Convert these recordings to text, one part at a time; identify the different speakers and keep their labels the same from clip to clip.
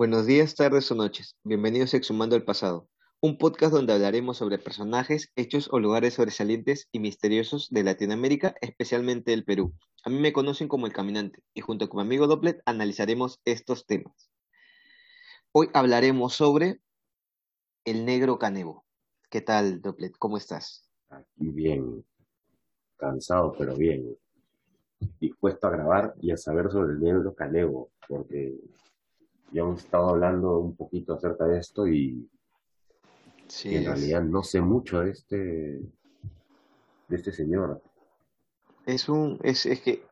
Speaker 1: Buenos días, tardes o noches. Bienvenidos a Exhumando el Pasado, un podcast donde hablaremos sobre personajes, hechos o lugares sobresalientes y misteriosos de Latinoamérica, especialmente el Perú. A mí me conocen como El Caminante y junto con mi amigo Dopplet analizaremos estos temas. Hoy hablaremos sobre el negro Canevo. ¿Qué tal, Dopplet? ¿Cómo estás?
Speaker 2: Aquí bien, cansado, pero bien. Dispuesto a grabar y a saber sobre el negro Canevo, porque ya hemos estado hablando un poquito acerca de esto y,
Speaker 1: Sí,
Speaker 2: y en
Speaker 1: es,
Speaker 2: realidad no sé mucho de este, de este señor.
Speaker 1: es un, es, es que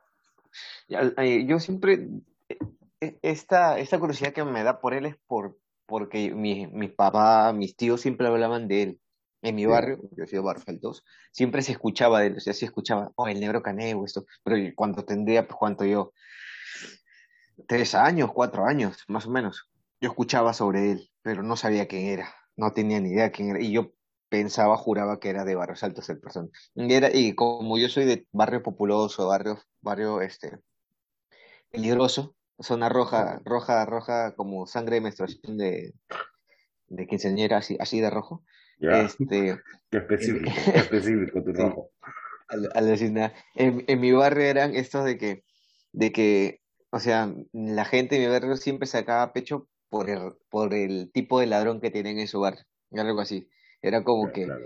Speaker 1: eh, yo siempre, eh, eh, esta, esta curiosidad que me da por él es por, porque mi, mi papá, mis tíos siempre hablaban de él. En mi
Speaker 2: Sí,
Speaker 1: barrio, yo de Barrio Altos, siempre se escuchaba de él, o sea, se escuchaba, oh, el negro Canevo, esto, pero cuando tendría, pues, cuánto yo, tres años, cuatro años, más o menos. Yo escuchaba sobre él, pero no sabía quién era, no tenía ni idea quién era, y yo pensaba, juraba que era de Barrios Altos el persona. Y, era, y como yo soy de barrio populoso, barrio, barrio este, peligroso, zona roja, roja, roja, como sangre de menstruación de, de quinceañera, así, así de rojo,
Speaker 2: ya,
Speaker 1: este,
Speaker 2: qué específico, qué específico tu rojo.
Speaker 1: al- alucinar. En, en mi barrio eran estos de que, de que, o sea, la gente de mi barrio siempre sacaba pecho por el, por el tipo de ladrón que tienen en su barrio, algo así. Era como que
Speaker 2: claro,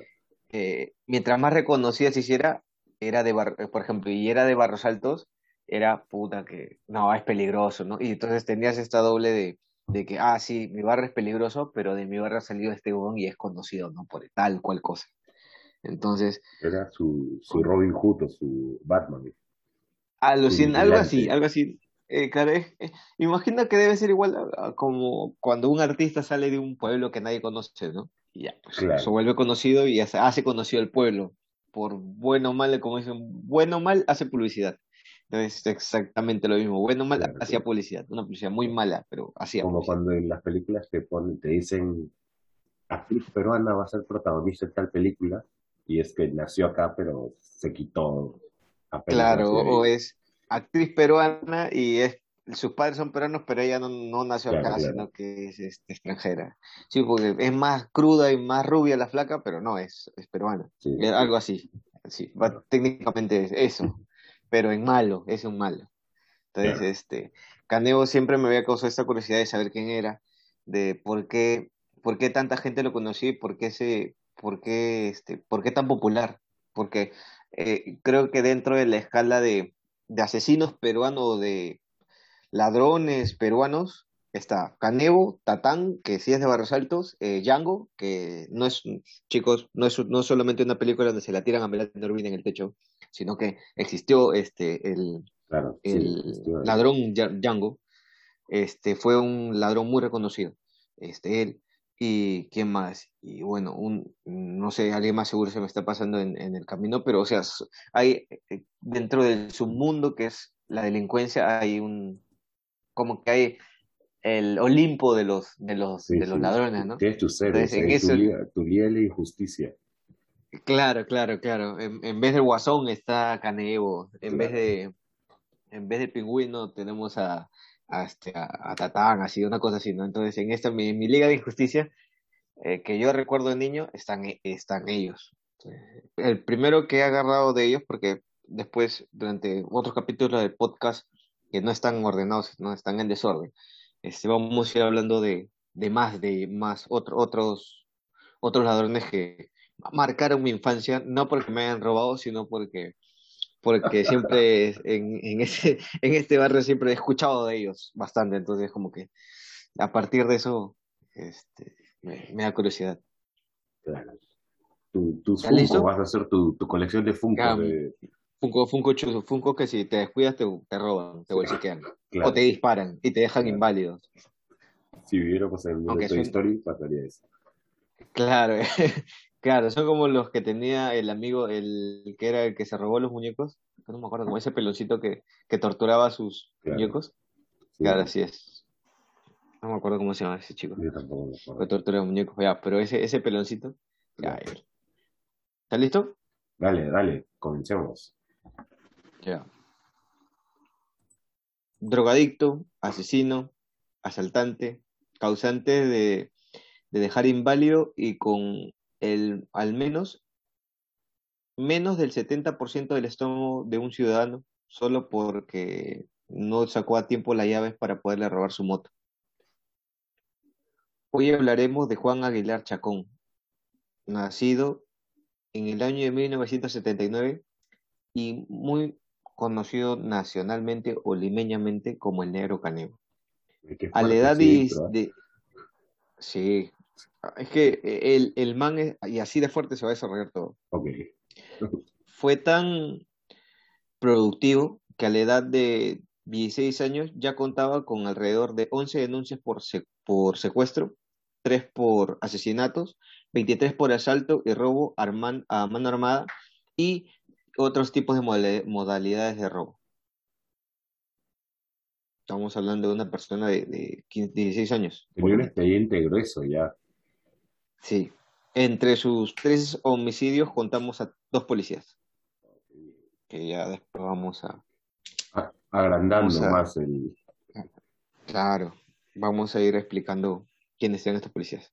Speaker 1: eh, mientras más reconocida se hiciera, era de bar, por ejemplo, y era de Barros Altos, era puta que, no, es peligroso, ¿no? Y entonces tenías esta doble de, de que, ah, sí, mi barrio es peligroso, pero de mi barrio ha salido este huevón y es conocido, ¿no? Por tal cual cosa. Entonces,
Speaker 2: era su, su Robin Hood o su Batman,
Speaker 1: Alucin, algo así, algo así. Eh, claro, eh, imagino que debe ser igual a- a como cuando un artista sale de un pueblo que nadie conoce, ¿no? Y ya, pues se vuelve conocido y hace, hace conocido el pueblo. Por bueno o mal, como dicen, bueno o mal, hace publicidad. Entonces, es exactamente lo mismo. Bueno o mal,
Speaker 2: claro,
Speaker 1: hacía publicidad. Una publicidad muy mala, pero hacía
Speaker 2: Como
Speaker 1: publicidad.
Speaker 2: cuando en las películas te ponen, te dicen, actriz peruana va a ser protagonista en tal película, y es que nació acá, pero se quitó apenas
Speaker 1: Claro, o es actriz peruana y es, sus padres son peruanos, pero ella no, no nació
Speaker 2: Claro,
Speaker 1: acá,
Speaker 2: claro.
Speaker 1: sino que es este, extranjera. Sí, porque es más cruda y más rubia la flaca, pero no, es, es peruana.
Speaker 2: Sí,
Speaker 1: Eh,
Speaker 2: sí,
Speaker 1: Algo así, sí, va- técnicamente es eso, pero en malo, es un malo. Entonces,
Speaker 2: claro.
Speaker 1: este, siempre me había causado esta curiosidad de saber quién era, de por qué, por qué tanta gente lo conocía y por qué se, por qué, este, por qué tan popular. Porque eh, creo que dentro de la escala de, de asesinos peruanos, de ladrones peruanos, está Canevo, Tatán, que sí es de Barros Altos, eh, Django, que no es, chicos, no es, no es solamente una película donde se la tiran a Melanie Orbina en el techo, sino que existió este, el
Speaker 2: Claro, sí,
Speaker 1: el
Speaker 2: existió él.
Speaker 1: ladrón Django, este, fue un ladrón muy reconocido, este, él, y quién más, y bueno, un, no sé, alguien más seguro se me está pasando en, en el camino, pero o sea, hay, eh, dentro del submundo que es la delincuencia, hay un, como que hay el Olimpo de los, de los,
Speaker 2: Sí,
Speaker 1: de los
Speaker 2: sí.
Speaker 1: ladrones, ¿no?
Speaker 2: Tienes tus
Speaker 1: Entonces,
Speaker 2: héroes
Speaker 1: en
Speaker 2: ahí, tu
Speaker 1: eso,
Speaker 2: de la injusticia.
Speaker 1: claro, claro, claro, en, en vez del Guasón está Canevo, en vez de en vez de pingüino tenemos a, a, este, a, Tatán, así, una cosa así, ¿no? Entonces, en esta, mi, mi Liga de Injusticia, eh, que yo recuerdo de niño, están, e- están ellos. El primero que he agarrado de ellos, porque después, durante otros capítulos del podcast, que no están ordenados, no están en desorden, este, vamos a ir hablando de, de más, de más otro, otros, otros ladrones que marcaron mi infancia, no porque me hayan robado, sino porque porque siempre en, en ese, en este barrio siempre he escuchado de ellos bastante, entonces como que a partir de eso este, me, me da curiosidad.
Speaker 2: Claro. Tu-
Speaker 1: ¿Estás
Speaker 2: Funko,
Speaker 1: listo?
Speaker 2: vas a hacer tu, tu colección de Funko de...
Speaker 1: Funko, Funko, chuzo, Funko que si te descuidas te, te roban, te bolsiquean, o te disparan y te dejan
Speaker 2: claro.
Speaker 1: inválidos.
Speaker 2: Si viviéramos en el mundo de
Speaker 1: Aunque
Speaker 2: Toy Story, pasaría eso.
Speaker 1: claro, claro, son como los que tenía el amigo, el que era el que se robó los muñecos, no me acuerdo, como ese peloncito que, que torturaba a sus
Speaker 2: Claro,
Speaker 1: muñecos.
Speaker 2: sí,
Speaker 1: Claro,
Speaker 2: sí.
Speaker 1: así es. No me acuerdo cómo se llama ese chico.
Speaker 2: Yo tampoco me acuerdo.
Speaker 1: tortura de muñecos, ya, pero ese, ese peloncito, ya,
Speaker 2: Claro.
Speaker 1: ya. ¿Está listo?
Speaker 2: Dale, dale, comencemos.
Speaker 1: Ya. Drogadicto, asesino, asaltante, causantes de, de dejar inválido y con el, al menos menos del 70% del estómago de un ciudadano solo porque no sacó a tiempo las llaves para poderle robar su moto. Hoy hablaremos de Juan Aguilar Chacón, nacido en el año de 1979 y muy conocido nacionalmente o limeñamente como el Negro Caneo. A la edad de, de, Sí, es que el, el man es, y así de fuerte se va a desarrollar todo.
Speaker 2: Okay.
Speaker 1: Fue tan productivo que a la edad de 16 años ya contaba con alrededor de 11 denuncias por, por secuestro, 3 por asesinatos, 23 por asalto y robo a mano armada y otros tipos de modalidades de robo. Estamos hablando de una persona de, de 15, 16 años.
Speaker 2: Tenía un expediente grueso ya.
Speaker 1: Sí. Entre sus tres homicidios contamos a dos policías. Que ya después vamos a...
Speaker 2: agrandando más el...
Speaker 1: Claro. Vamos a ir explicando quiénes sean estos policías.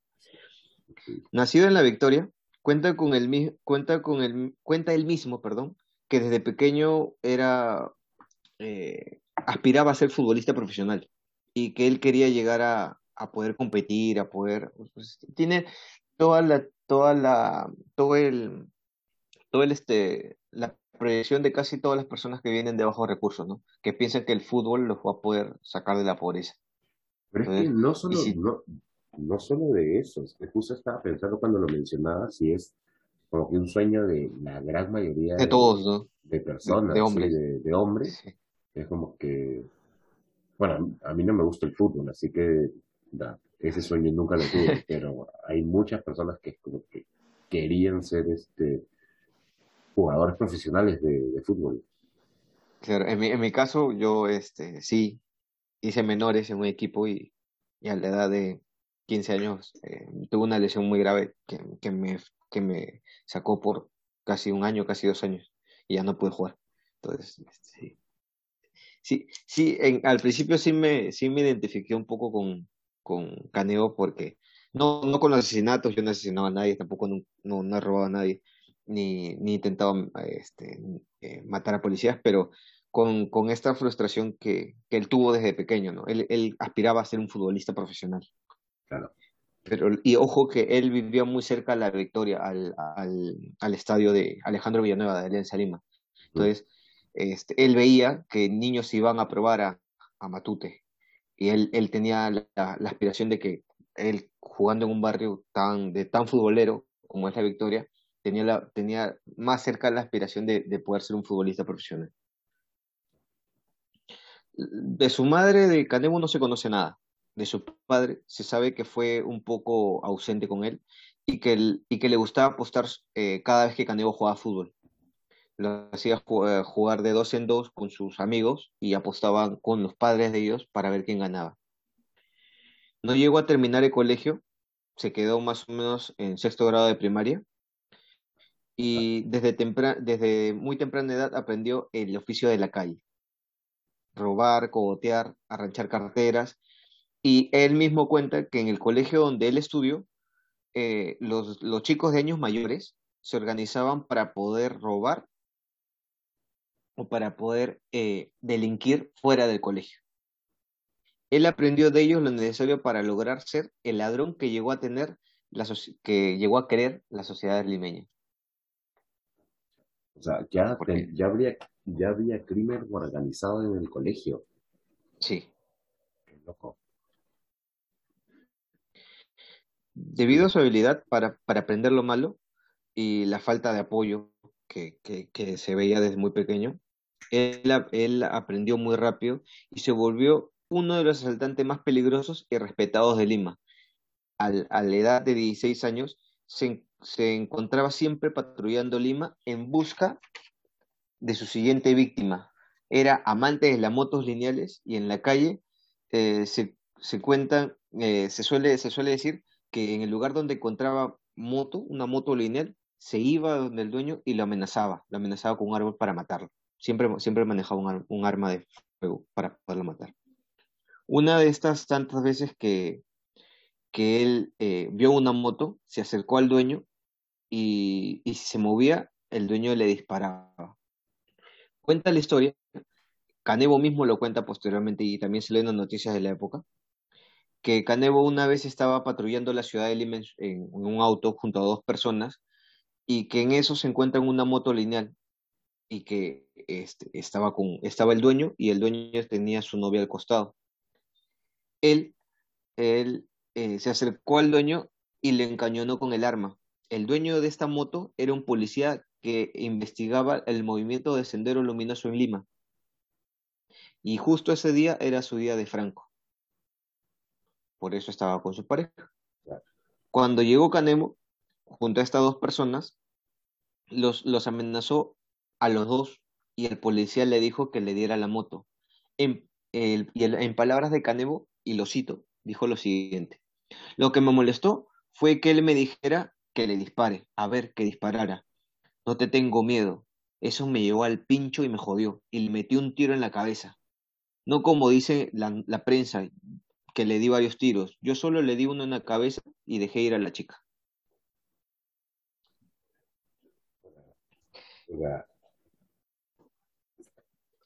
Speaker 1: Nacido en La Victoria, cuenta con el cuenta con el cuenta él mismo, perdón, que desde pequeño era eh, aspiraba a ser futbolista profesional y que él quería llegar a, a poder competir, a poder pues, tiene toda la toda la todo el todo el este la proyección de casi todas las personas que vienen de bajos recursos, ¿no? Que piensan que el fútbol los va a poder sacar de la pobreza.
Speaker 2: Pero es que no solo, no, no solo de eso, justo estaba pensando cuando lo mencionaba, si es como que un sueño de la gran mayoría
Speaker 1: de, todos, ¿no?
Speaker 2: De personas, de, hombres. de, hombres. Es como que, bueno, a mí no me gusta el fútbol, así que ese sueño nunca lo tuve, pero hay muchas personas que como que querían ser este jugadores profesionales de, fútbol.
Speaker 1: Claro, en mi, en mi caso yo este sí hice menores en un equipo y, y a la edad de 15 años eh, tuve una lesión muy grave que, que, me, que me sacó por casi un año, casi dos años, y ya no pude jugar. Entonces, sí. Sí, sí en, al principio sí me, sí me identifiqué un poco con, con Caneo porque no, no con los asesinatos, yo no asesinaba a nadie, tampoco no, no, no he robado a nadie, ni, ni intentaba este, eh, matar a policías, pero con, con esta frustración que, que, él tuvo desde pequeño, ¿no? Él, él aspiraba a ser un futbolista profesional.
Speaker 2: Claro.
Speaker 1: Pero, y ojo que él vivía muy cerca de la victoria, al, al, al estadio de Alejandro Villanueva de Alianza Lima. Entonces, este, él veía que niños iban a probar a, a Matute. Y él, él tenía la, aspiración de que él, jugando en un barrio tan, de tan futbolero como es la Victoria, tenía, tenía más cerca la aspiración de, de poder ser un futbolista profesional. De su madre, de Canemo, no se conoce nada de su padre, se sabe que fue un poco ausente con él y que, el, y que le gustaba apostar eh, cada vez que Canego jugaba fútbol. Lo hacía eh, jugar de dos en dos con sus amigos y apostaban con los padres de ellos para ver quién ganaba. No llegó a terminar el colegio, se quedó más o menos en sexto grado de primaria y desde, desde muy temprana edad aprendió el oficio de la calle. Robar, cogotear, arranchar carteras y él mismo cuenta que en el colegio donde él estudió, eh, los, los chicos de años mayores se organizaban para poder robar o para poder eh, delinquir fuera del colegio. Él aprendió de ellos lo necesario para lograr ser el ladrón que llegó a tener, la que llegó a querer la sociedad limeña.
Speaker 2: O sea, ya, ya, habría, ya había crimen organizado en el colegio.
Speaker 1: Sí.
Speaker 2: Qué loco.
Speaker 1: Debido a su habilidad para, para aprender lo malo y la falta de apoyo que, que, que se veía desde muy pequeño, él, aprendió muy rápido y se volvió uno de los asaltantes más peligrosos y respetados de Lima. Al, a la edad de 16 años, se, se, encontraba siempre patrullando Lima en busca de su siguiente víctima. Era amante de las motos lineales y en la calle eh, se, se cuentan, eh, se, suele, se suele decir que en el lugar donde encontraba moto, una moto lineal, se iba donde el dueño y lo amenazaba, lo amenazaba con un árbol para matarlo. Siempre, siempre manejaba un, arma de fuego para poderlo matar. Una de estas tantas veces que, que él eh, vio una moto, se acercó al dueño y, y se movía, el dueño le disparaba. Cuenta la historia, Canevo mismo lo cuenta posteriormente y también se lee en las noticias de la época, que Canevo una vez estaba patrullando la ciudad de Lima en, un auto junto a dos personas y que en eso se encuentra una moto lineal y que este, estaba, con, estaba el dueño y el dueño tenía a su novia al costado. Él, él eh, se acercó al dueño y le encañonó con el arma. El dueño de esta moto era un policía que investigaba el movimiento de Sendero Luminoso en Lima. Y justo ese día era su día de Franco. Por eso estaba con su pareja. Cuando llegó Canemo, junto a estas dos personas, los, los amenazó a los dos y el policía le dijo que le diera la moto. En, el, en palabras de Canevo, y lo cito, dijo lo siguiente. Lo que me molestó fue que él me dijera que le dispare, a ver, que disparara. No te tengo miedo. Eso me llevó al pincho y me jodió, y le metí un tiro en la cabeza. No como dice la, la prensa, que le di varios tiros. Yo solo le di uno en la cabeza y dejé ir a la chica.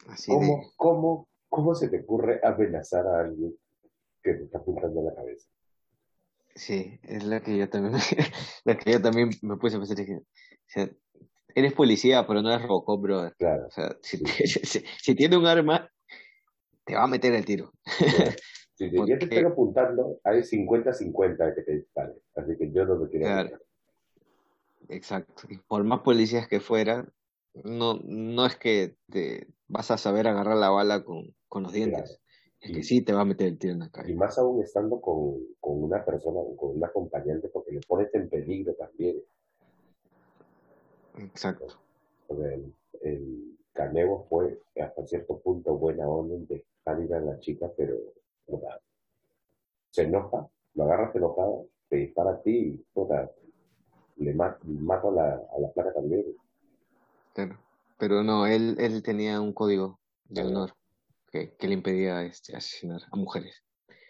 Speaker 1: Así
Speaker 2: ¿cómo,
Speaker 1: de,
Speaker 2: cómo, cómo se te ocurre amenazar a alguien que te está apuntando a la cabeza?
Speaker 1: sí, es la que yo también, la que yo también me puse a pensar, dije, o sea, eres policía, pero no eres Robocop, brother.
Speaker 2: Claro,
Speaker 1: O sea, si,
Speaker 2: sí,
Speaker 1: si, si tiene un arma, te va a meter el tiro.
Speaker 2: claro. Si te, ya te
Speaker 1: Porque,
Speaker 2: apuntando, hay cincuenta-cincuenta de que te disparen. Así que yo no me quiero
Speaker 1: claro, exacto. Y por más policías que fueran, no, no es que te vas a saber agarrar la bala con, con los
Speaker 2: Claro.
Speaker 1: dientes. Es que
Speaker 2: Y,
Speaker 1: sí te va a meter el tiro en la
Speaker 2: y
Speaker 1: cabeza.
Speaker 2: más aún estando con, con una persona, con un acompañante, porque le pones en peligro también.
Speaker 1: Exacto.
Speaker 2: El, el fue hasta cierto punto buena onda en dejar ir a la chica, pero puta, se enoja, lo agarras enojado, te dispara a ti y puta, le ma- mato a la, a la placa también.
Speaker 1: Claro. Pero no, él, él tenía un código de
Speaker 2: Ah,
Speaker 1: honor que, que le impedía este, asesinar a mujeres.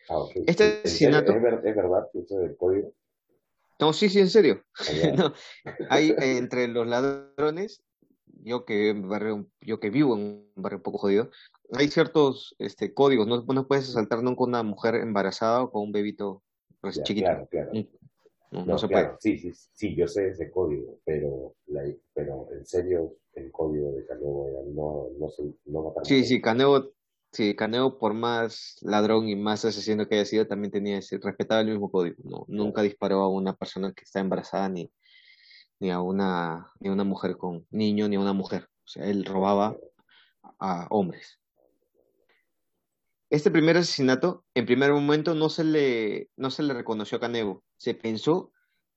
Speaker 2: Ah, ok.
Speaker 1: Este
Speaker 2: ¿En serio? ¿Es,
Speaker 1: asesinato,
Speaker 2: ver- es verdad eso del código?
Speaker 1: no, sí, sí, en serio.
Speaker 2: Allá,
Speaker 1: No, hay entre los ladrones, yo que, barrio, yo que vivo en un barrio un poco jodido, hay ciertos este, códigos. No, no puedes asaltar nunca una mujer embarazada o con un bebito pues,
Speaker 2: ya,
Speaker 1: chiquito.
Speaker 2: claro, claro.
Speaker 1: No, no, se puede.
Speaker 2: sí, sí, sí, yo sé ese código, pero, la, pero en serio, el código de Canevo era no, no, se- no matar
Speaker 1: Sí, sí, Caneo, sí, Caneo, por más ladrón y más asesino que haya sido, también tenía ese, respetaba el mismo código. No, nunca disparó a una persona que está embarazada ni, ni a una, ni a una mujer con niño, ni a una mujer. O sea, él robaba a hombres. Este primer asesinato, en primer momento, no se le, no se le reconoció a Canevo. Se pensó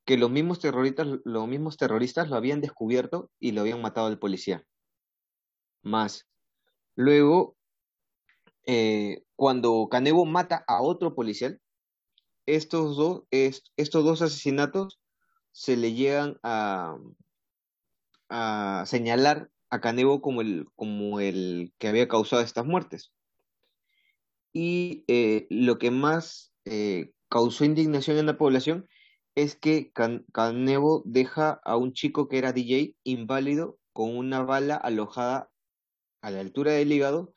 Speaker 1: que los mismos terroristas, los mismos terroristas lo habían descubierto y lo habían matado al policía. Más. Luego, eh, cuando Canevo mata a otro policial, estos dos, est- estos dos asesinatos se le llegan a, a señalar a Canevo como el, como el que había causado estas muertes. Y eh, lo que más eh, causó indignación en la población es que Can- Canevo deja a un chico que era DJ inválido con una bala alojada a la altura del hígado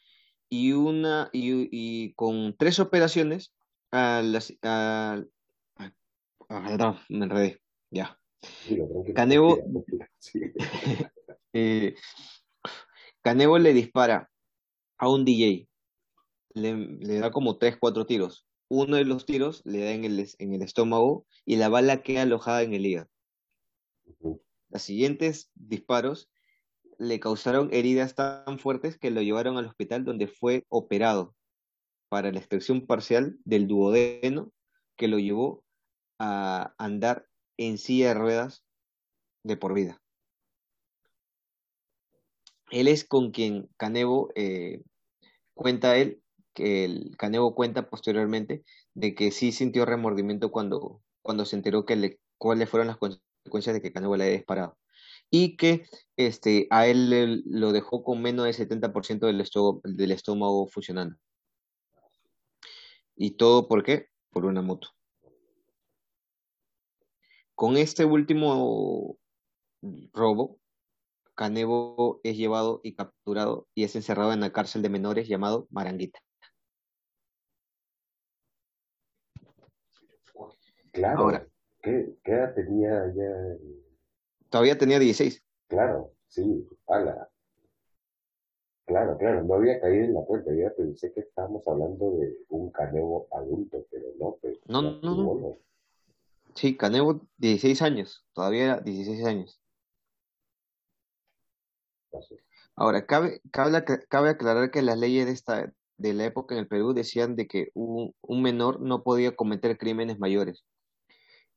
Speaker 1: y una y, y con tres operaciones a las a, a- a- no, me enredé, ya. Canevo, eh, Canevo le dispara a un DJ, le, le da como tres, cuatro tiros. Uno de los tiros le da en el, es- en el estómago y la bala queda alojada en el hígado. Los siguientes disparos le causaron heridas tan fuertes que lo llevaron al hospital donde fue operado para la extracción parcial del duodeno que lo llevó a andar en silla de ruedas de por vida. Él es con quien Canevo eh, cuenta él, que el Canevo cuenta posteriormente, de que sí sintió remordimiento cuando, cuando se enteró que le, cuáles fueron las consecuencias de que Canevo le haya disparado. Y que este, a él lo dejó con menos del 70% del estómago, del estómago funcionando. ¿Y todo por qué? Por una moto. Con este último robo, Canevo es llevado y capturado y es encerrado en la cárcel de menores llamado Maranguita.
Speaker 2: Claro.
Speaker 1: Ahora.
Speaker 2: ¿Qué, qué edad tenía ya?
Speaker 1: Todavía tenía 16.
Speaker 2: Claro, sí, ala. Claro, claro, no había caído en la cuenta, ya pensé que estábamos hablando de un Canevo adulto, pero no, pues.
Speaker 1: No, no, no.
Speaker 2: estuvo, ¿no?
Speaker 1: Sí, Canevo, 16 años. Todavía era 16 años. Ahora, cabe, cabe, cabe aclarar que las leyes de esta, de la época en el Perú decían de que un, un menor no podía cometer crímenes mayores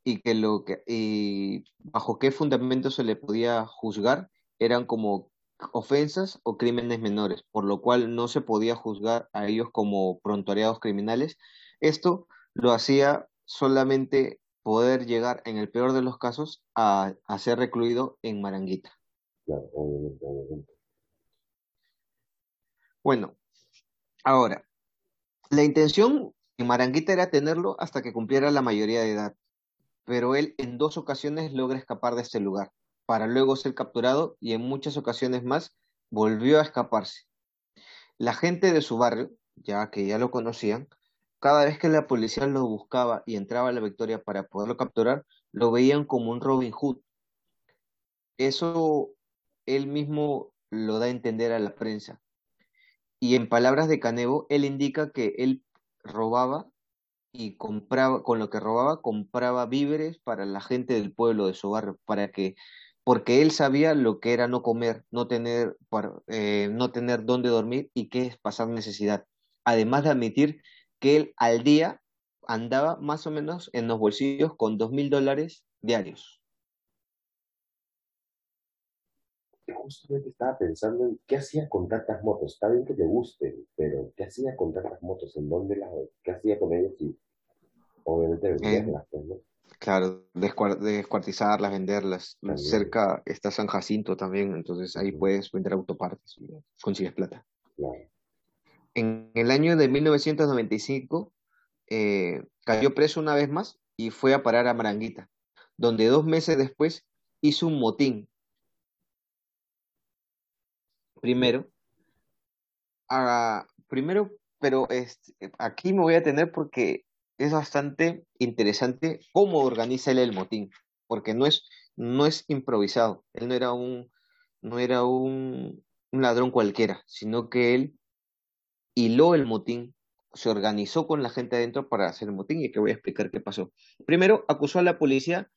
Speaker 1: y que lo que y bajo qué fundamento se le podía juzgar eran como ofensas o crímenes menores, por lo cual no se podía juzgar a ellos como prontuariados criminales. Esto lo hacía solamente poder llegar, en el peor de los casos, a, a ser recluido en Maranguita.
Speaker 2: Claro, obviamente, obviamente.
Speaker 1: Bueno, ahora, la intención en Maranguita era tenerlo hasta que cumpliera la mayoría de edad, pero él en dos ocasiones logra escapar de este lugar, para luego ser capturado y en muchas ocasiones más volvió a escaparse. La gente de su barrio, ya que ya lo conocían, cada vez que la policía lo buscaba y entraba a la Victoria para poderlo capturar, lo veían como un Robin Hood. Eso él mismo lo da a entender a la prensa. Y en palabras de Canevo, él indica que él robaba y compraba, con lo que robaba, compraba víveres para la gente del pueblo de su barrio, para que, porque él sabía lo que era no comer, no tener, eh, no tener dónde dormir y qué es pasar necesidad. Además de admitir que él al día andaba más o menos en los bolsillos con dos mil dólares diarios.
Speaker 2: Justamente estaba pensando en qué hacía con tantas motos. Está bien que te gusten, pero ¿qué hacía con tantas motos? ¿En dónde las, qué hacía con ellas? Y obviamente venderlas, pues, ¿no?
Speaker 1: Claro, descuar- descuartizarlas, venderlas.
Speaker 2: También.
Speaker 1: Cerca está San Jacinto también, entonces ahí puedes vender autopartes y consigues plata.
Speaker 2: Claro.
Speaker 1: En el año de 1995 eh, cayó preso una vez más y fue a parar a Maranguita, donde dos meses después hizo un motín. Primero, primero, pero este, aquí me voy a tener porque es bastante interesante cómo organiza él el motín, porque no es, no es improvisado, él no era un, no era un, ladrón cualquiera, sino que él hiló el motín, se organizó con la gente adentro para hacer el motín y que voy a explicar qué pasó. Primero, acusó a la policía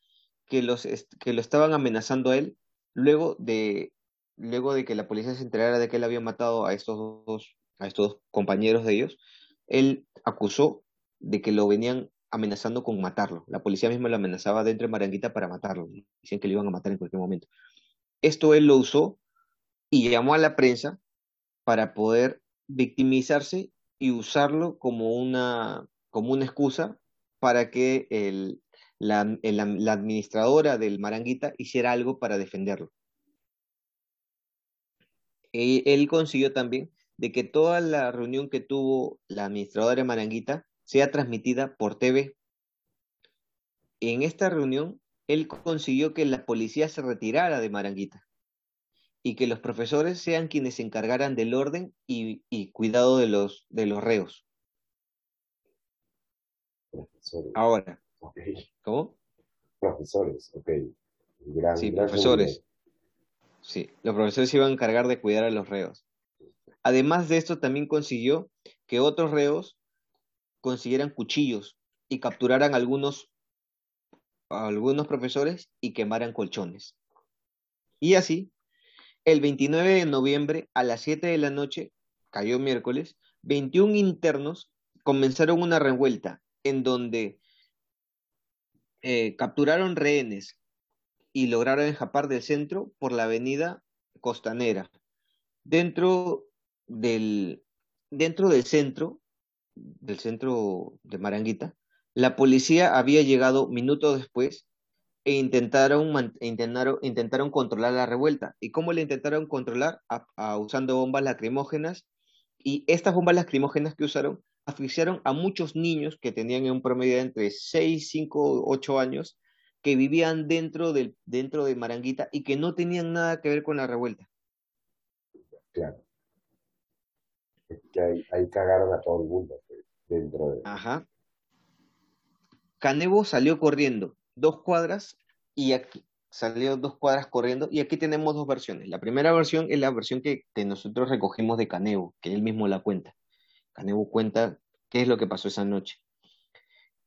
Speaker 1: que, los, que lo estaban amenazando a él luego de, luego de que la policía se enterara de que él había matado a estos dos, a estos dos compañeros de ellos. Él acusó de que lo venían amenazando con matarlo. La policía misma lo amenazaba dentro de Maranguita para matarlo. Decían que lo iban a matar en cualquier momento. Esto él lo usó y llamó a la prensa para poder victimizarse y usarlo como una, como una excusa para que la, la administradora del Maranguita hiciera algo para defenderlo. Él consiguió también de que toda la reunión que tuvo la administradora de Maranguita sea transmitida por TV. En esta reunión, él consiguió que la policía se retirara de Maranguita y que los profesores sean quienes se encargaran del orden y, y cuidado de los, de los reos.
Speaker 2: Profesores.
Speaker 1: Ahora. ¿cómo?
Speaker 2: Profesores, ok. Gran,
Speaker 1: Sí,
Speaker 2: gran
Speaker 1: profesores. Sí, los profesores se iban a encargar de cuidar a los reos. Además de esto, también consiguió que otros reos consiguieran cuchillos y capturaran algunos, algunos profesores y quemaran colchones. Y así, el 29 de noviembre a las 7 de la noche, cayó miércoles, 21 internos comenzaron una revuelta en donde eh, capturaron rehenes y lograron escapar del centro por la avenida Costanera. Dentro del, dentro del centro, del centro de Maranguita, la policía había llegado minutos después e intentaron, intentaron, intentaron controlar la revuelta. ¿Y cómo la intentaron controlar? Usando bombas lacrimógenas. Y estas bombas lacrimógenas que usaron asfixiaron a muchos niños que tenían un promedio de entre 6, 5, 8 años, que vivían dentro, del, dentro de Maranguita y que no tenían nada que ver con la revuelta.
Speaker 2: Claro. Es que ahí, ahí cagaron a todo el mundo pues, dentro de...
Speaker 1: Ajá. Canevo salió corriendo dos cuadras y aquí salió dos cuadras corriendo y aquí tenemos dos versiones. La primera versión es la versión que, que nosotros recogimos de Canevo, que él mismo la cuenta. Canevo cuenta qué es lo que pasó esa noche.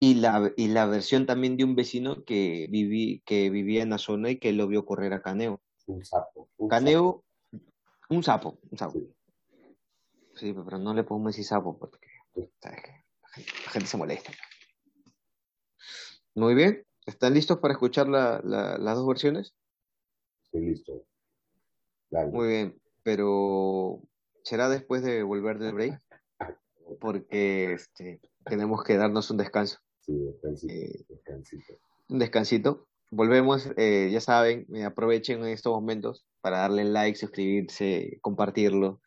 Speaker 1: Y la, y la versión también de un vecino que, viví, que vivía en la zona y que lo vio correr a Caneo.
Speaker 2: Un sapo. Un
Speaker 1: Caneo, un sapo, un sapo.
Speaker 2: Sí.
Speaker 1: Sí, pero no le podemos decir sapo porque ¿sabes qué? La, gente, la gente se molesta. Muy bien, ¿están listos para escuchar la- la- las dos versiones?
Speaker 2: Estoy listo. Dale.
Speaker 1: Muy bien, pero será después de volver del break porque este, tenemos que darnos un descanso.
Speaker 2: Sí, descansito.
Speaker 1: Eh,
Speaker 2: descansito.
Speaker 1: un descansito. Volvemos, eh, ya saben, eh, aprovechen estos momentos para darle like, suscribirse, compartirlo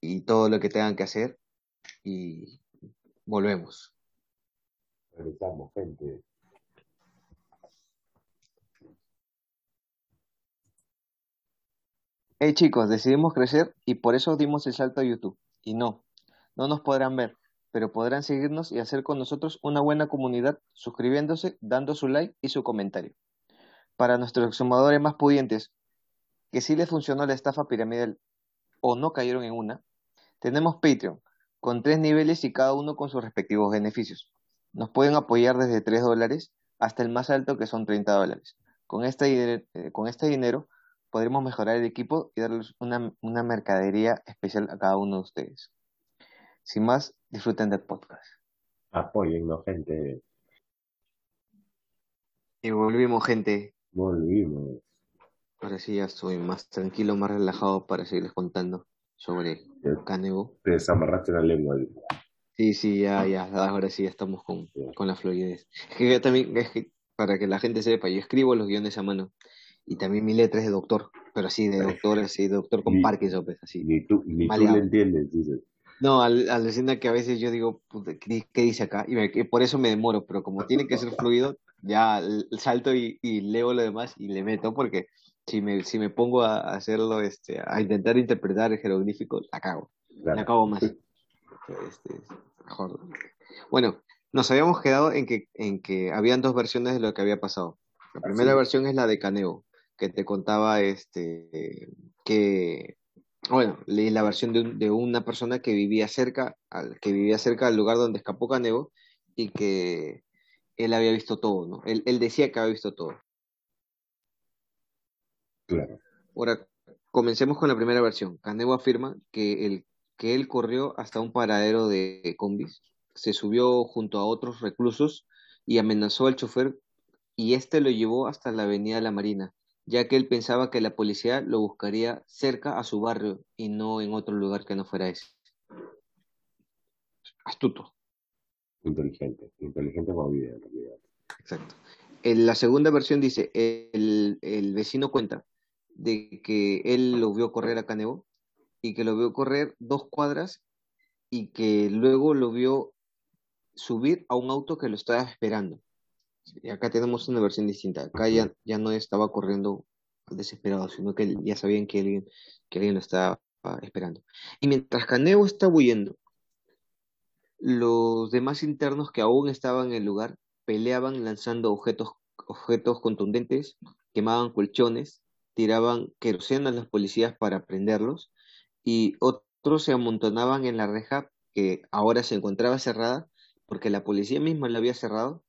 Speaker 1: y todo lo que tengan que hacer. Y volvemos.
Speaker 2: Regresamos, gente.
Speaker 1: Hey chicos, decidimos crecer y por eso dimos el salto a YouTube. Y no, no nos podrán ver, pero podrán seguirnos y hacer con nosotros una buena comunidad suscribiéndose, dando su like y su comentario. Para nuestros exhumadores más pudientes, que sí les funcionó la estafa piramidal o no cayeron en una, tenemos Patreon, con tres niveles y cada uno con sus respectivos beneficios. Nos pueden apoyar desde 3 dólares hasta el más alto que son 30 dólares. Con este, con este dinero podremos mejorar el equipo y darles una, una mercadería especial a cada uno de ustedes. Sin más, disfruten del podcast.
Speaker 2: Apóyennos, gente.
Speaker 1: Y volvimos, gente.
Speaker 2: Volvimos.
Speaker 1: Ahora sí ya estoy más tranquilo, más relajado para seguirles contando sobre Canego.
Speaker 2: Te desamarraste la lengua.
Speaker 1: Sí, sí, ya, ya, ahora sí ya estamos con, con la fluidez. Es que yo también, es que para que la gente sepa, yo escribo los guiones a mano y también mi letra es de doctor, pero así de doctor, así de doctor con
Speaker 2: Y-
Speaker 1: Parkinson, pues así.
Speaker 2: Ni tú, ni tú le entiendes, dices.
Speaker 1: No, al, alucina que a veces yo digo, puta, ¿qué, qué dice acá? Y, me- y por eso me demoro, pero como tiene que ser fluido, ya salto y, y leo lo demás y le meto, porque si me, si me pongo a hacerlo, este, a intentar interpretar jeroglíficos, la cago.
Speaker 2: Claro.
Speaker 1: La acabo más. Este, mejor. Bueno, nos habíamos quedado en que, en que habían dos versiones de lo que había pasado. La primera versión es la de Caneo, que te contaba este que bueno, leí la versión de, un- de una persona que vivía cerca, al, que vivía cerca del lugar donde escapó Caneo y que él había visto todo, ¿no? Él, él decía que había visto todo.
Speaker 2: Claro.
Speaker 1: Ahora, comencemos con la primera versión. Canego afirma que, el, que él corrió hasta un paradero de combis, se subió junto a otros reclusos y amenazó al chofer y este lo llevó hasta la avenida La Marina, ya que él pensaba que la policía lo buscaría cerca a su barrio y no en otro lugar que no fuera ese. Astuto,
Speaker 2: Inteligente. Inteligente como vida, en realidad.
Speaker 1: exacto. En la segunda versión dice, el, el vecino cuenta de que él lo vio correr a Canego y que lo vio correr dos cuadras y que luego lo vio subir a un auto que lo estaba esperando. Y acá tenemos una versión distinta. Acá ya, ya no estaba corriendo desesperado, sino que ya sabían que alguien, que alguien lo estaba ah, esperando. Y mientras Caneo está huyendo, los demás internos que aún estaban en el lugar peleaban lanzando objetos, objetos contundentes, quemaban colchones, tiraban queroseno a los policías para prenderlos y otros se amontonaban en la reja que ahora se encontraba cerrada porque la policía misma la había cerrado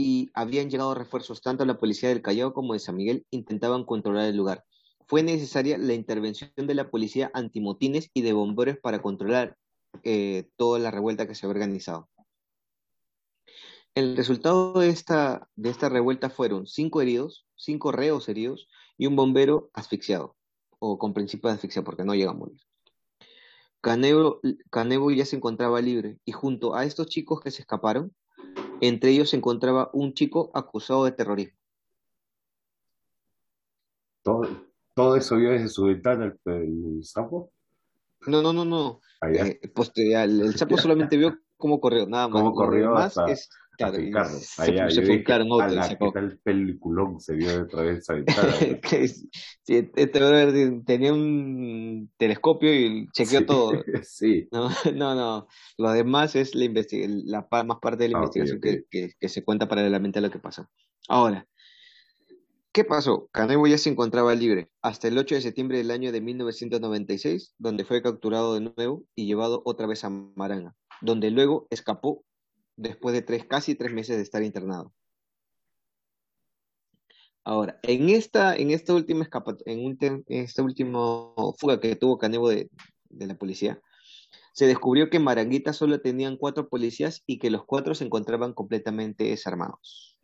Speaker 1: y habían llegado refuerzos tanto la policía del Callao como de San Miguel intentaban controlar el lugar. Fue necesaria la intervención de la policía antimotines y de bomberos para controlar eh, toda la revuelta que se había organizado. El resultado de esta, de esta revuelta fueron cinco heridos, cinco reos heridos y un bombero asfixiado, o con principio de asfixia porque no llega a morir. Canevo ya se encontraba libre y junto a estos chicos que se escaparon, entre ellos se encontraba un chico acusado de terrorismo.
Speaker 2: Todo, todo eso vio desde su ventana el, el sapo.
Speaker 1: No, no, no, no.
Speaker 2: Allá.
Speaker 1: Eh, posterior, el, el sapo solamente vio cómo corrió, nada más.
Speaker 2: Cómo corrió hasta-
Speaker 1: es Claro, se,
Speaker 2: Allá,
Speaker 1: se
Speaker 2: dije,
Speaker 1: en se
Speaker 2: qué
Speaker 1: acabó.
Speaker 2: tal peliculón se vio detrás de esa ventana. güey".
Speaker 1: Que es- sí, este brother tenía un telescopio y chequeó
Speaker 2: Sí,
Speaker 1: todo.
Speaker 2: sí.
Speaker 1: No, no, no. Lo demás es la la más parte de la
Speaker 2: Ah,
Speaker 1: investigación que, que- que se cuenta paralelamente a lo que pasó. Ahora, ¿qué pasó? Kanebo ya se encontraba libre hasta el 8 de septiembre del año de 1996, donde fue capturado de nuevo y llevado otra vez a Maranga, donde luego escapó después de tres, casi tres meses de estar internado. Ahora, en esta, en esta última escapa, en, un en esta última fuga que tuvo Kanebo de, de la policía, se descubrió que en Maranguita solo tenían cuatro policías y que los cuatro se encontraban completamente desarmados.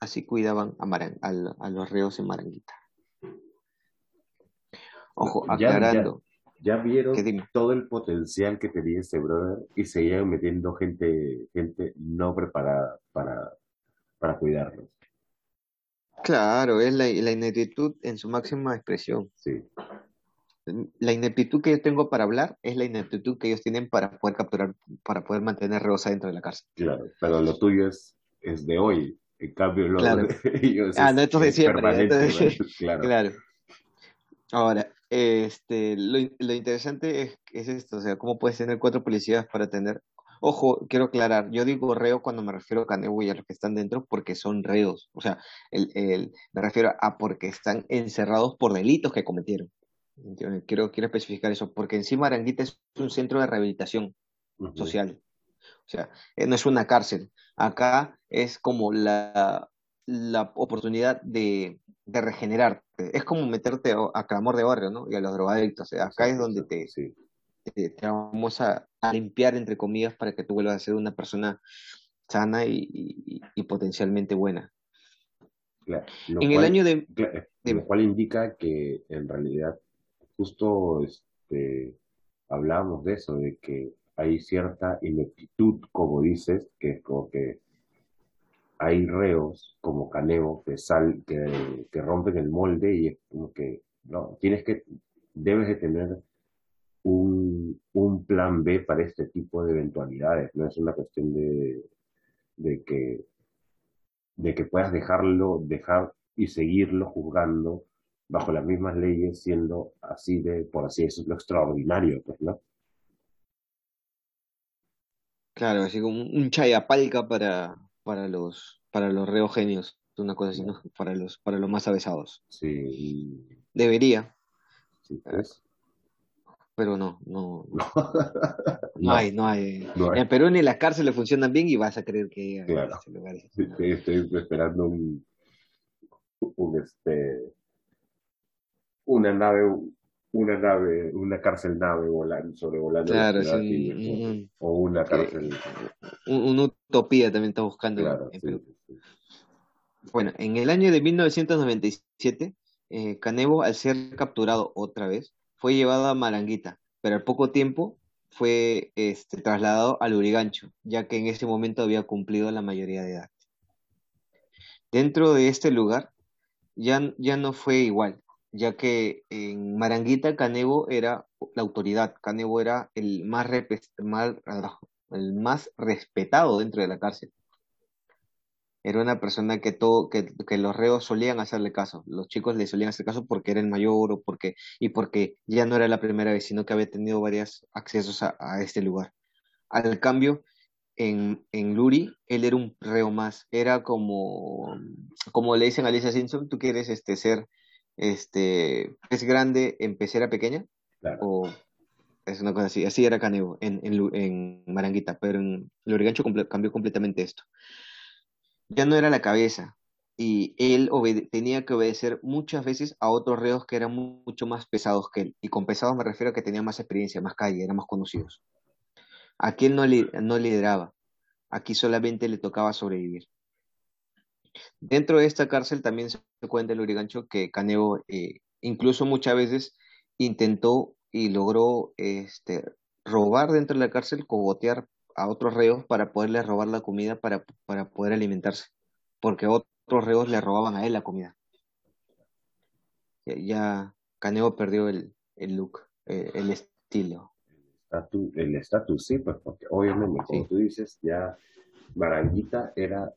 Speaker 1: Así cuidaban a, a los reos en Maranguita. Ojo, aclarando,
Speaker 2: ya vieron todo el potencial que tenía este brother y seguían metiendo gente, gente no preparada para, para cuidarlos.
Speaker 1: Claro, es la, la ineptitud en su máxima expresión.
Speaker 2: Sí,
Speaker 1: La ineptitud que yo tengo para hablar es la ineptitud que ellos tienen para poder capturar, para poder mantener reos dentro de la cárcel.
Speaker 2: claro. Pero lo tuyo es, es de hoy. En cambio, lo
Speaker 1: Claro.
Speaker 2: de ellos
Speaker 1: Ah,
Speaker 2: es,
Speaker 1: no, esto es de siempre,
Speaker 2: permanente,
Speaker 1: esto es-
Speaker 2: ¿no? Claro.
Speaker 1: Claro. Ahora, este, lo, lo interesante es, es esto, o sea, ¿cómo puedes tener cuatro policías para tener... Ojo, quiero aclarar, yo digo reo cuando me refiero a Canebo y a los que están dentro porque son reos, o sea, el, el- me refiero a porque están encerrados por delitos que cometieron. Quiero, quiero especificar eso, porque encima Aranguita es un centro de rehabilitación social. O sea, eh, no es una cárcel. Acá es como la, la oportunidad de, de regenerarte. Es como meterte a, a clamor de barrio, ¿no? Y a los drogadictos. Acá es donde
Speaker 2: exacto,
Speaker 1: te,
Speaker 2: sí.
Speaker 1: te, te vamos a, a limpiar, entre comillas, para que tú vuelvas a ser una persona sana y, y- y potencialmente buena.
Speaker 2: Claro. Lo
Speaker 1: En el año de... Dime.
Speaker 2: Lo cual indica que en realidad justo este, hablábamos de eso, de que hay cierta ineptitud, como dices, que es como que hay reos como Canebo que, sal, que, que rompen el molde y es como que, no, tienes que, debes de tener un, un plan B para este tipo de eventualidades, no es una cuestión de, de que de que puedas dejarlo, dejar y seguirlo juzgando bajo las mismas leyes, siendo así de, por así decirlo, extraordinario, pues, ¿no?
Speaker 1: Claro, así como un chayapalca para, para los, para los reos genios. Una cosa así, ¿no? Para los, para los más avesados.
Speaker 2: Sí,
Speaker 1: Debería,
Speaker 2: sí, pues.
Speaker 1: pero no, no, no,
Speaker 2: No,
Speaker 1: hay, no hay.
Speaker 2: no hay.
Speaker 1: En Perú ni las cárceles funcionan bien y vas a creer que
Speaker 2: Claro.
Speaker 1: así,
Speaker 2: Sí,
Speaker 1: ¿no?
Speaker 2: sí, Estoy esperando un, un este, una nave, una nave, una cárcel nave volando, sobrevolando la
Speaker 1: Claro, sí,
Speaker 2: y-
Speaker 1: un- un-
Speaker 2: o una cárcel,
Speaker 1: un- una utopía también está buscando
Speaker 2: claro,
Speaker 1: en
Speaker 2: sí,
Speaker 1: Perú.
Speaker 2: sí, sí.
Speaker 1: Bueno, en el año de 1997, eh, Canebo, al ser capturado otra vez, fue llevado a Maranguita, pero al poco tiempo fue este, trasladado al Urigancho, ya que en ese momento había cumplido la mayoría de edad. Dentro de este lugar ya, ya no fue igual, ya que en Maranguita Canebo era la autoridad, Canebo era el más, mal- el más respetado dentro de la cárcel. Era una persona que todo, que, que los reos solían hacerle caso, los chicos le solían hacer caso porque era el mayor o porque, y porque ya no era la primera vez, sino que había tenido varios accesos a, a este lugar. Al cambio, en, en Luri, él era un reo más, era como, como le dicen a Alicia Simpson, tú quieres este, ser este, pez grande en pecera pequeña,
Speaker 2: Claro.
Speaker 1: o es una cosa así, así era Canebo en, en, en Maranguita, pero en Lurigancho comple- cambió completamente esto ya no era la cabeza y él tenía que obedecer muchas veces a otros reos que eran mu- mucho más pesados que él. Y con pesados me refiero a que tenían más experiencia, más calle, eran más conocidos. Aquí él no, li- no lideraba, aquí solamente le tocaba sobrevivir. Dentro de esta cárcel también se cuenta el Urigancho que Caneo eh, incluso muchas veces intentó y logró este, robar dentro de la cárcel, cogotear a otros reos para poderles robar la comida para, para poder alimentarse, porque otros reos le robaban a él la comida. Ya, ya Caneo perdió el, el look, eh, el estilo.
Speaker 2: El estatus, sí, pues porque obviamente, como
Speaker 1: Sí.
Speaker 2: tú dices, ya Maranguita era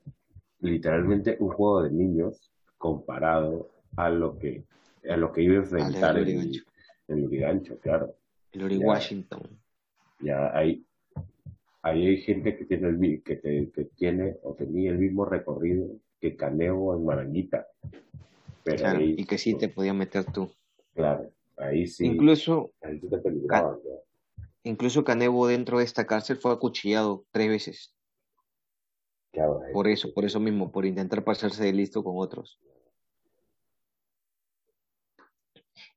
Speaker 2: literalmente un juego de niños comparado a lo que, a lo que iba a enfrentar el, el Urigancho, claro.
Speaker 1: El Uri Washington.
Speaker 2: Ya hay, ahí hay gente que tiene, el, que, que tiene o tenía el mismo recorrido que Caneo en Maranguita.
Speaker 1: Pero y que sí te podía meter tú.
Speaker 2: Claro, ahí sí.
Speaker 1: Incluso, ahí sí te incluso Canebo dentro de esta cárcel fue acuchillado tres veces. Por eso, por eso mismo, por intentar pasarse de listo con otros.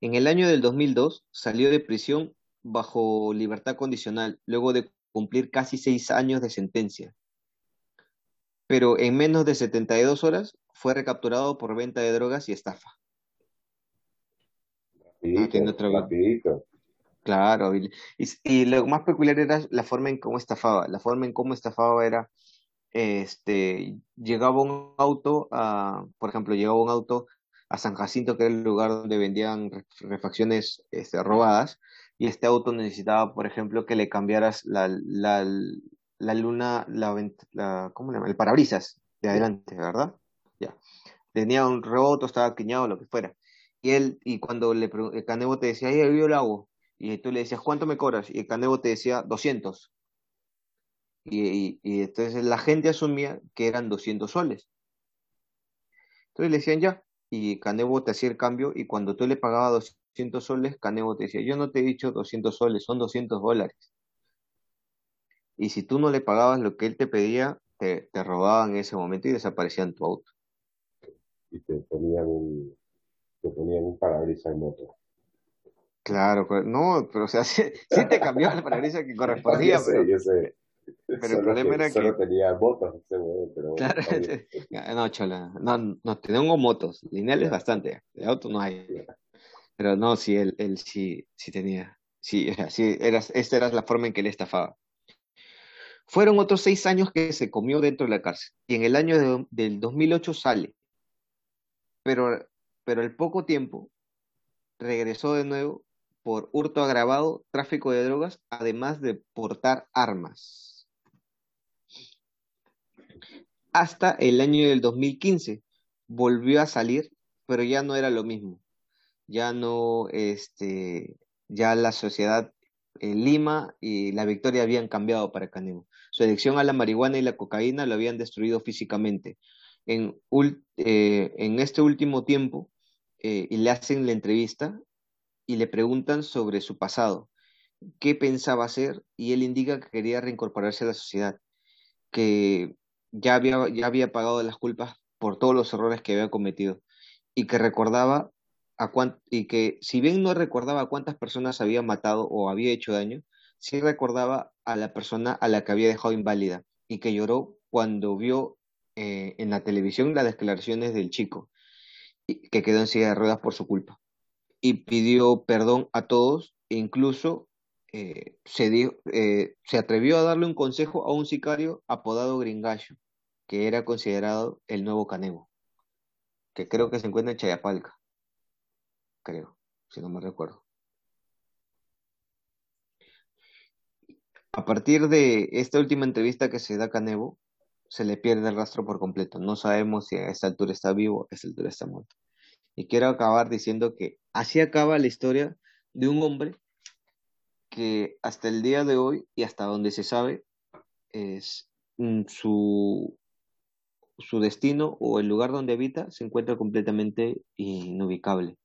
Speaker 1: En el año del 2002 salió de prisión bajo libertad condicional, luego de cumplir casi seis años de sentencia. Pero en menos de 72 horas fue recapturado por venta de drogas y estafa.
Speaker 2: Rapidito,
Speaker 1: Claro, y, lo más peculiar era la forma en cómo estafaba. La forma en cómo estafaba era, este, llegaba un auto, a, por ejemplo, llegaba un auto a San Jacinto, que era el lugar donde vendían refacciones este, robadas, y este auto necesitaba, por ejemplo, que le cambiaras la, la, la luna, la, la, ¿cómo le llama? El parabrisas de adelante, ¿verdad? Ya. Tenía un reboto, estaba quiñado, lo que fuera. Y él, y cuando le el Canevo te decía, ahí yo lo hago, y tú le decías, ¿cuánto me cobras? Y el Canevo te decía, 200. Y, y, entonces la gente asumía que eran 200 soles. Entonces le decían ya, y Canevo te hacía el cambio, y cuando tú le pagabas 200 soles, Canevo te decía, yo no te he dicho 200 soles, son 200 dólares. Y si tú no le pagabas lo que él te pedía, te, te robaban en ese momento y desaparecían tu auto.
Speaker 2: Y te ponían un, te ponían un parabrisas en moto.
Speaker 1: Claro, no, pero o sea, sí, te cambió el parabrisas que correspondía.
Speaker 2: yo sé,
Speaker 1: pero,
Speaker 2: yo sé.
Speaker 1: pero el problema era
Speaker 2: solo
Speaker 1: que...
Speaker 2: tenía motos pero...
Speaker 1: Claro, no, chola, no, no, tengo motos, lineales bastante, de auto no hay. Pero no, sí, él, él sí, sí tenía, sí, sí, era, esta era la forma en que él estafaba. Fueron otros seis años que se comió dentro de la cárcel y en el año de, del 2008 sale. Pero, pero al poco tiempo regresó de nuevo por hurto agravado, tráfico de drogas, además de portar armas. Hasta el año del 2015 volvió a salir, pero ya no era lo mismo. Ya no, este, ya la sociedad en Lima y la Victoria habían cambiado para Canemo. Su adicción a la marihuana y la cocaína lo habían destruido físicamente. En, eh, este último tiempo, eh, y le hacen la entrevista y le preguntan sobre su pasado, qué pensaba hacer, y él indica que quería reincorporarse a la sociedad, que ya había, ya había pagado las culpas por todos los errores que había cometido. Y que recordaba a y que si bien no recordaba cuántas personas había matado o había hecho daño, sí recordaba a la persona a la que había dejado inválida y que lloró cuando vio eh, en la televisión las declaraciones del chico que quedó en silla de ruedas por su culpa. Y pidió perdón a todos e incluso eh, se, eh, se atrevió a darle un consejo a un sicario apodado Gringallo, que era considerado el nuevo Canego, que creo que se encuentra en Chayapalca creo, si no me recuerdo. A partir de esta última entrevista que se da a Canevo, se le pierde el rastro por completo. No sabemos si a esta altura está vivo o a esta altura está muerto. Y quiero acabar diciendo que así acaba la historia de un hombre que hasta el día de hoy y hasta donde se sabe es su, su destino o el lugar donde habita se encuentra completamente inubicable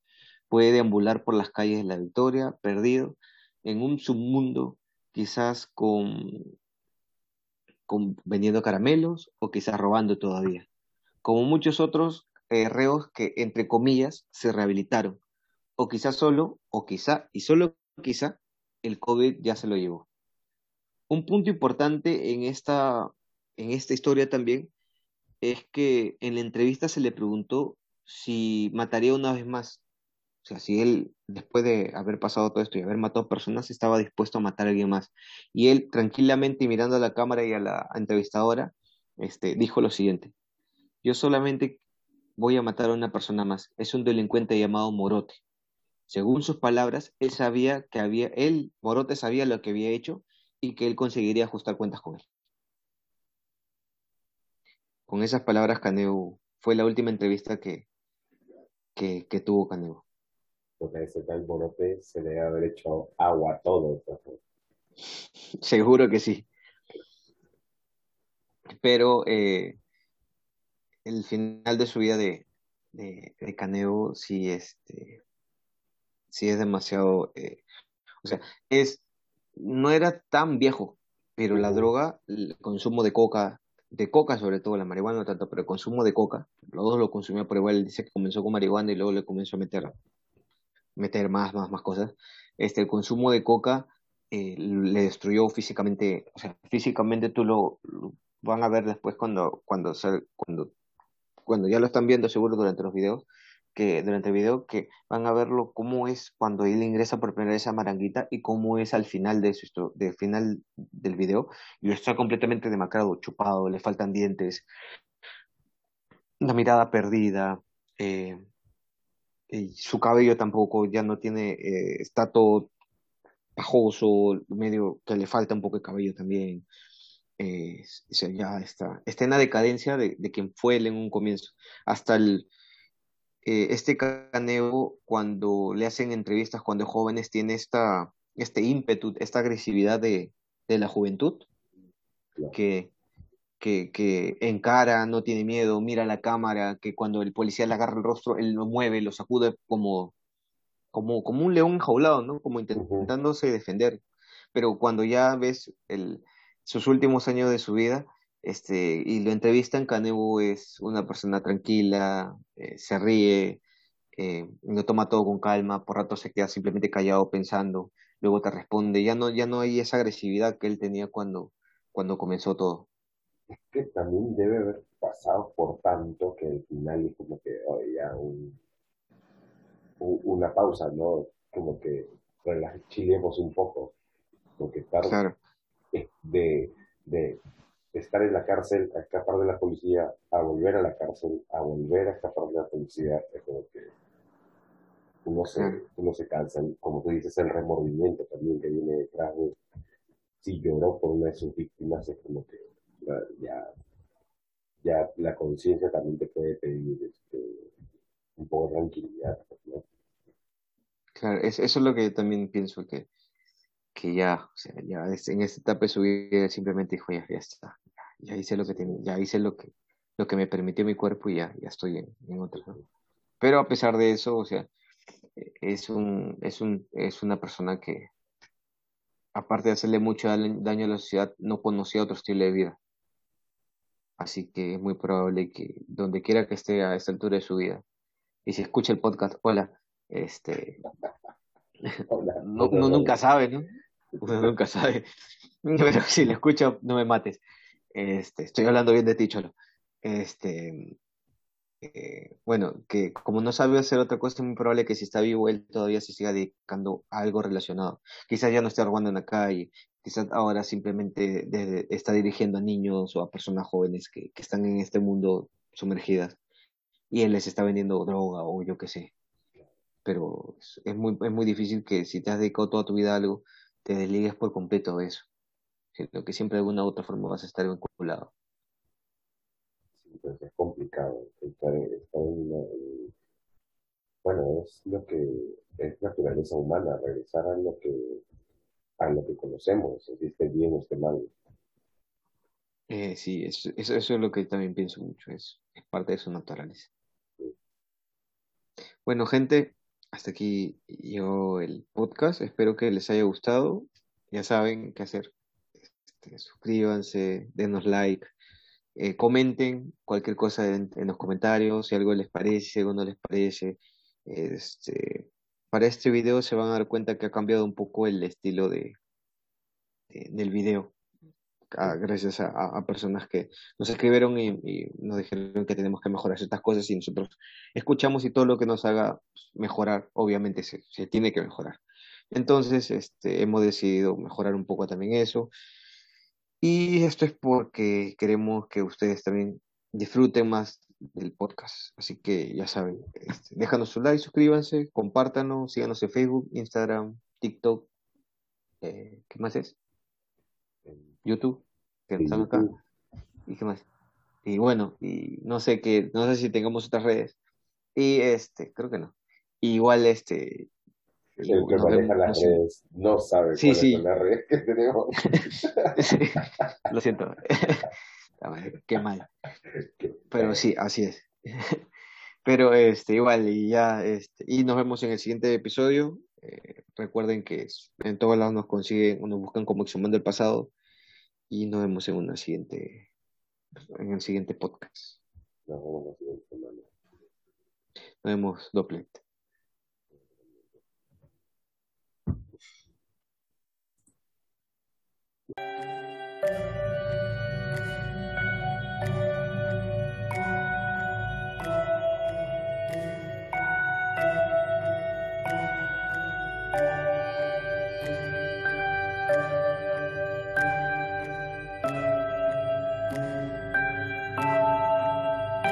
Speaker 1: puede deambular por las calles de la Victoria, perdido, en un submundo, quizás con, vendiendo caramelos o quizás robando todavía. Como muchos otros eh, reos que, entre comillas, se rehabilitaron. O quizás solo, o quizá, y solo quizá, el COVID ya se lo llevó. Un punto importante en esta, en esta historia también es que en la entrevista se le preguntó si mataría una vez más. O sea, si él, después de haber pasado todo esto y haber matado personas, estaba dispuesto a matar a alguien más. Y él, tranquilamente mirando a la cámara y a la entrevistadora, este, dijo lo siguiente. Yo solamente voy a matar a una persona más. Es un delincuente llamado Morote. Según sus palabras, él sabía que había, él, Morote sabía lo que había hecho y que él conseguiría ajustar cuentas con él. Con esas palabras Caneo fue la última entrevista que, que, que tuvo Caneo.
Speaker 2: Porque a ese tal Bonote se le debe haber hecho agua a todo.
Speaker 1: Seguro que sí. Pero eh, el final de su vida de, de, de Caneo sí, este, sí es demasiado, eh, o sea, es, no era tan viejo, pero la droga, el consumo de coca, de coca sobre todo, la marihuana no tanto, pero el consumo de coca, los dos lo consumía por igual, dice que comenzó con marihuana y luego le comenzó a meter, meter más, más, más cosas. Este, el consumo de coca eh, le destruyó físicamente, o sea, físicamente tú lo, lo van a ver después cuando, cuando, cuando, cuando ya lo están viendo seguro durante los videos, que durante el video que van a verlo cómo es cuando él ingresa por primera vez a Maranguita y cómo es al final de su del final del video y está completamente demacrado, chupado, le faltan dientes, una mirada perdida, eh, y su cabello tampoco ya no tiene, eh, está todo pajoso, medio que le falta un poco de cabello también. Eh, ya está, está en la decadencia de, de quien fue él en un comienzo. Hasta el, eh, este Caneo, cuando le hacen entrevistas cuando jóvenes, tiene esta, este ímpetu, esta agresividad de, de la juventud, que, que, que encara, no tiene miedo, mira la cámara, que cuando el policía le agarra el rostro, él lo mueve, lo sacude como, como, como un león enjaulado, ¿no? Como intentándose defender. Pero cuando ya ves el, sus últimos años de su vida, este, y lo entrevistan, Canebu es una persona tranquila, eh, se ríe, eh, lo toma todo con calma, por rato se queda simplemente callado pensando, luego te responde, ya no, ya no hay esa agresividad que él tenía cuando, cuando comenzó todo.
Speaker 2: Es que también debe haber pasado por tanto que al final es como que, oye, ya un, un, una pausa, ¿no? Como que chilemos un poco, porque estar
Speaker 1: Claro,
Speaker 2: de, de estar en la cárcel, a escapar de la policía, a volver a la cárcel, a volver a escapar de la policía, es como que uno se,
Speaker 1: claro.
Speaker 2: uno se cansa, como tú dices, el remordimiento también que viene detrás de si lloró por una de sus víctimas, es como que ya, ya la conciencia también te puede pedir este, un poco de tranquilidad, pues, ¿no?
Speaker 1: Claro, es- eso es lo que yo también pienso que, que ya, o sea, ya en esta etapa de su vida simplemente dijo, ya, ya está, ya, hice lo que tenía, ya hice lo que, lo que me permitió mi cuerpo y ya, ya estoy en, en otro. ¿no? Pero a pesar de eso, o sea, es un, es un, es una persona que, aparte de hacerle mucho daño a la sociedad, no conocía otro estilo de vida. Así que es muy probable que donde quiera que esté a esta altura de su vida, y si escucha el podcast, hola, este,
Speaker 2: Hola,
Speaker 1: no,
Speaker 2: hola,
Speaker 1: nunca sabe, ¿no? Uno nunca sabe. Pero si le escucho, no me mates. Este, estoy hablando bien de ti, Cholo. Este, eh, bueno, que como no sabe hacer otra cosa, es muy probable que si está vivo, él todavía se siga dedicando a algo relacionado. Quizás ya no esté robando en la calle, quizás ahora simplemente está dirigiendo a niños o a personas jóvenes que, que están en este mundo sumergidas y él les está vendiendo droga o yo qué sé. Pero es, es muy, es muy difícil que si te has dedicado toda tu vida a algo, te desligues por completo de eso, sino que siempre de alguna u otra forma vas a estar vinculado.
Speaker 2: Entonces es complicado estar, estar en bueno, es lo que es naturaleza humana, regresar a lo que, a lo que conocemos, si bien o esté mal.
Speaker 1: Eh, sí, eso, eso, eso es lo que también pienso mucho, es, es parte de su naturaleza. Bueno, gente, hasta aquí llegó el podcast. Espero que les haya gustado. Ya saben qué hacer. Este, suscríbanse, denos like, eh, comenten cualquier cosa en, en los comentarios, si algo les parece, si algo no les parece. Este, para este video se van a dar cuenta que ha cambiado un poco el estilo de, de- del video. a- gracias a, personas que nos escribieron y, y nos dijeron que tenemos que mejorar ciertas cosas y nosotros escuchamos y todo lo que nos haga mejorar, obviamente se, se tiene que mejorar. Entonces, este, hemos decidido mejorar un poco también eso. Y esto es porque queremos que ustedes también disfruten más del podcast. Así que ya saben, este, déjanos su like, suscríbanse, compártanos, síganos en Facebook, Instagram, TikTok, eh, ¿qué más es? YouTube, que están acá.
Speaker 2: YouTube,
Speaker 1: ¿Y qué más? Y bueno, y no sé qué, no sé si tengamos otras redes. Y este, creo que no. Igual este,
Speaker 2: El que maneja
Speaker 1: vemos, no
Speaker 2: las
Speaker 1: sé.
Speaker 2: redes no sabe
Speaker 1: Sí,
Speaker 2: cuáles son
Speaker 1: sí,
Speaker 2: las redes que tenemos.
Speaker 1: sí, lo siento. Qué mal. Pero sí, así es. Pero este, igual, y ya, este, y nos vemos en el siguiente episodio. Eh, recuerden que en todos lados nos consiguen, nos buscan como Exhumando del Pasado. Y nos vemos en una siguiente, en el siguiente podcast.
Speaker 2: Nos vemos la siguiente semana.
Speaker 1: Nos vemos, Dopplet.